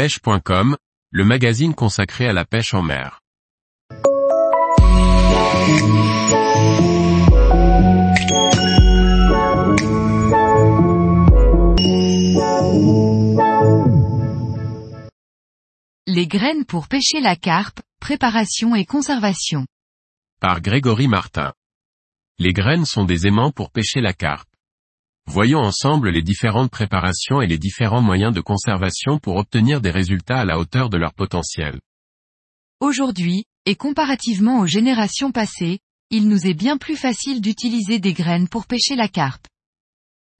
pêche.com, le magazine consacré à la pêche en mer. Les graines pour pêcher la carpe, préparation et conservation. Par Grégory Martin. Les graines sont des aimants pour pêcher la carpe. Voyons ensemble les différentes préparations et les différents moyens de conservation pour obtenir des résultats à la hauteur de leur potentiel. Aujourd'hui, et comparativement aux générations passées, il nous est bien plus facile d'utiliser des graines pour pêcher la carpe.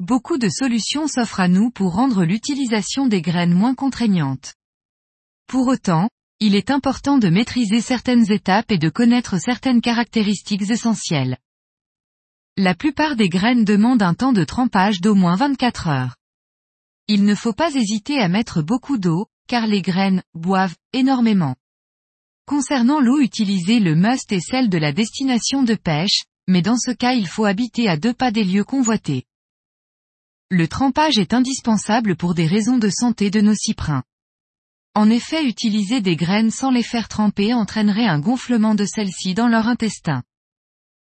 Beaucoup de solutions s'offrent à nous pour rendre l'utilisation des graines moins contraignante. Pour autant, il est important de maîtriser certaines étapes et de connaître certaines caractéristiques essentielles. La plupart des graines demandent un temps de trempage d'au moins 24 heures. Il ne faut pas hésiter à mettre beaucoup d'eau, car les graines boivent énormément. Concernant l'eau utilisée le must est celle de la destination de pêche, mais dans ce cas il faut habiter à deux pas des lieux convoités. Le trempage est indispensable pour des raisons de santé de nos cyprins. En effet utiliser des graines sans les faire tremper entraînerait un gonflement de celles-ci dans leur intestin.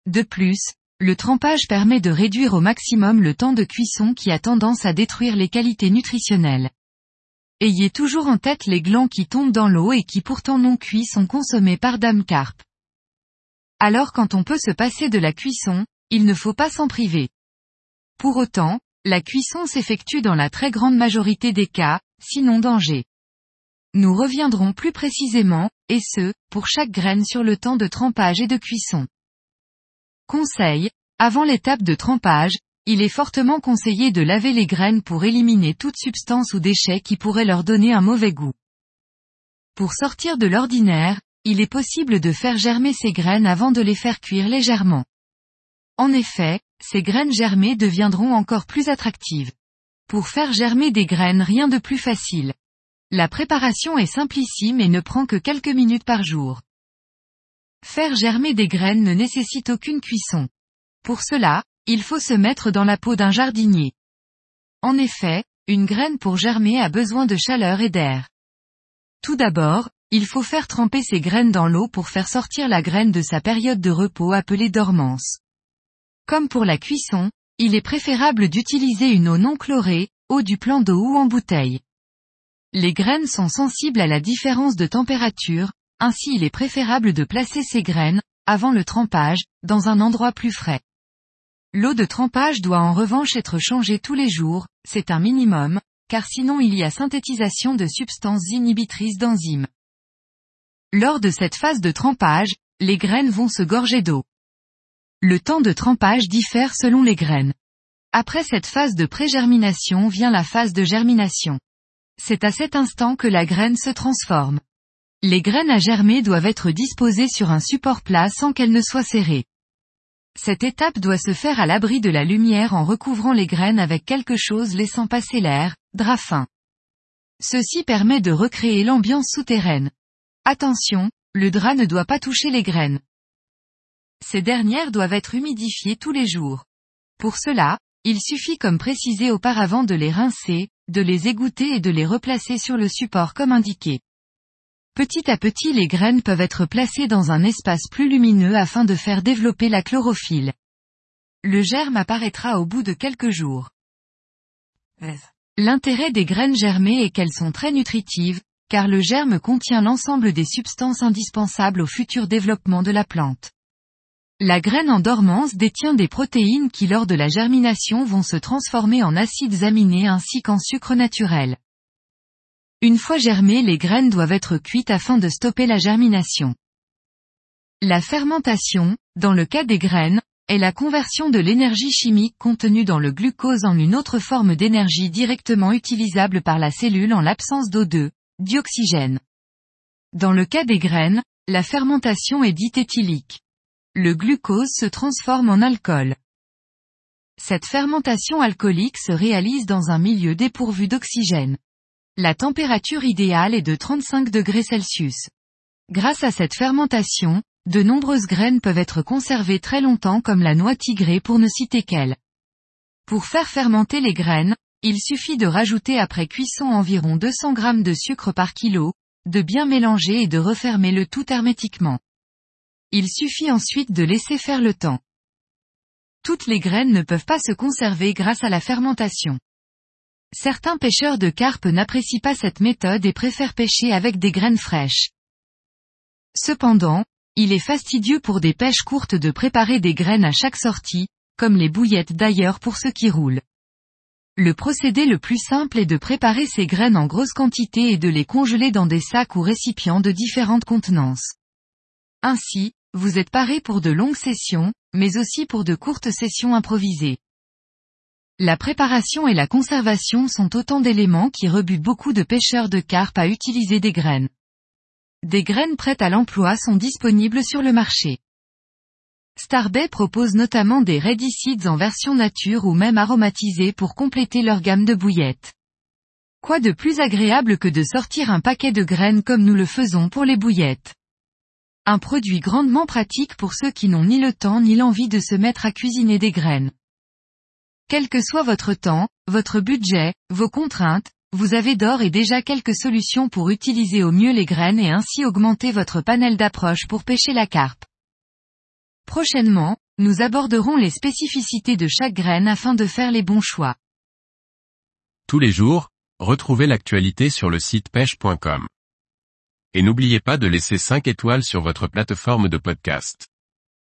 De plus, le trempage permet de réduire au maximum le temps de cuisson qui a tendance à détruire les qualités nutritionnelles. Ayez toujours en tête les glands qui tombent dans l'eau et qui pourtant non cuits sont consommés par Dame Carpe. Alors quand on peut se passer de la cuisson, il ne faut pas s'en priver. Pour autant, la cuisson s'effectue dans la très grande majorité des cas, sinon danger. Nous reviendrons plus précisément, et ce, pour chaque graine sur le temps de trempage et de cuisson. Conseil, avant l'étape de trempage, il est fortement conseillé de laver les graines pour éliminer toute substance ou déchet qui pourrait leur donner un mauvais goût. Pour sortir de l'ordinaire, il est possible de faire germer ces graines avant de les faire cuire légèrement. En effet, ces graines germées deviendront encore plus attractives. Pour faire germer des graines rien de plus facile. La préparation est simplissime et ne prend que quelques minutes par jour. Faire germer des graines ne nécessite aucune cuisson. Pour cela, il faut se mettre dans la peau d'un jardinier. En effet, une graine pour germer a besoin de chaleur et d'air. Tout d'abord, il faut faire tremper ces graines dans l'eau pour faire sortir la graine de sa période de repos appelée dormance. Comme pour la cuisson, il est préférable d'utiliser une eau non chlorée, eau du plan d'eau ou en bouteille. Les graines sont sensibles à la différence de température, ainsi il est préférable de placer ces graines, avant le trempage, dans un endroit plus frais. L'eau de trempage doit en revanche être changée tous les jours, c'est un minimum, car sinon il y a synthétisation de substances inhibitrices d'enzymes. Lors de cette phase de trempage, les graines vont se gorger d'eau. Le temps de trempage diffère selon les graines. Après cette phase de pré-germination vient la phase de germination. C'est à cet instant que la graine se transforme. Les graines à germer doivent être disposées sur un support plat sans qu'elles ne soient serrées. Cette étape doit se faire à l'abri de la lumière en recouvrant les graines avec quelque chose laissant passer l'air, drap fin. Ceci permet de recréer l'ambiance souterraine. Attention, le drap ne doit pas toucher les graines. Ces dernières doivent être humidifiées tous les jours. Pour cela, il suffit comme précisé auparavant de les rincer, de les égoutter et de les replacer sur le support comme indiqué. Petit à petit les graines peuvent être placées dans un espace plus lumineux afin de faire développer la chlorophylle. Le germe apparaîtra au bout de quelques jours. L'intérêt des graines germées est qu'elles sont très nutritives, car le germe contient l'ensemble des substances indispensables au futur développement de la plante. La graine en dormance détient des protéines qui lors de la germination vont se transformer en acides aminés ainsi qu'en sucre naturel. Une fois germées les graines doivent être cuites afin de stopper la germination. La fermentation, dans le cas des graines, est la conversion de l'énergie chimique contenue dans le glucose en une autre forme d'énergie directement utilisable par la cellule en l'absence d'O2, dioxygène. Dans le cas des graines, la fermentation est dite éthylique le glucose se transforme en alcool. Cette fermentation alcoolique se réalise dans un milieu dépourvu d'oxygène. La température idéale est de 35 degrés Celsius. Grâce à cette fermentation, de nombreuses graines peuvent être conservées très longtemps comme la noix tigrée pour ne citer qu'elle. Pour faire fermenter les graines, il suffit de rajouter après cuisson environ 200 g de sucre par kilo, de bien mélanger et de refermer le tout hermétiquement. Il suffit ensuite de laisser faire le temps. Toutes les graines ne peuvent pas se conserver grâce à la fermentation. Certains pêcheurs de carpe n'apprécient pas cette méthode et préfèrent pêcher avec des graines fraîches. Cependant, il est fastidieux pour des pêches courtes de préparer des graines à chaque sortie, comme les bouillettes d'ailleurs pour ceux qui roulent. Le procédé le plus simple est de préparer ces graines en grosse quantité et de les congeler dans des sacs ou récipients de différentes contenances. Ainsi, vous êtes paré pour de longues sessions, mais aussi pour de courtes sessions improvisées. La préparation et la conservation sont autant d'éléments qui rebutent beaucoup de pêcheurs de carpe à utiliser des graines. Des graines prêtes à l'emploi sont disponibles sur le marché. Starbay propose notamment des ready seeds en version nature ou même aromatisés pour compléter leur gamme de bouillettes. Quoi de plus agréable que de sortir un paquet de graines comme nous le faisons pour les bouillettes? Un produit grandement pratique pour ceux qui n'ont ni le temps ni l'envie de se mettre à cuisiner des graines. Quel que soit votre temps, votre budget, vos contraintes, vous avez d'or et déjà quelques solutions pour utiliser au mieux les graines et ainsi augmenter votre panel d'approche pour pêcher la carpe. Prochainement, nous aborderons les spécificités de chaque graine afin de faire les bons choix. Tous les jours, retrouvez l'actualité sur le site pêche.com. Et n'oubliez pas de laisser 5 étoiles sur votre plateforme de podcast.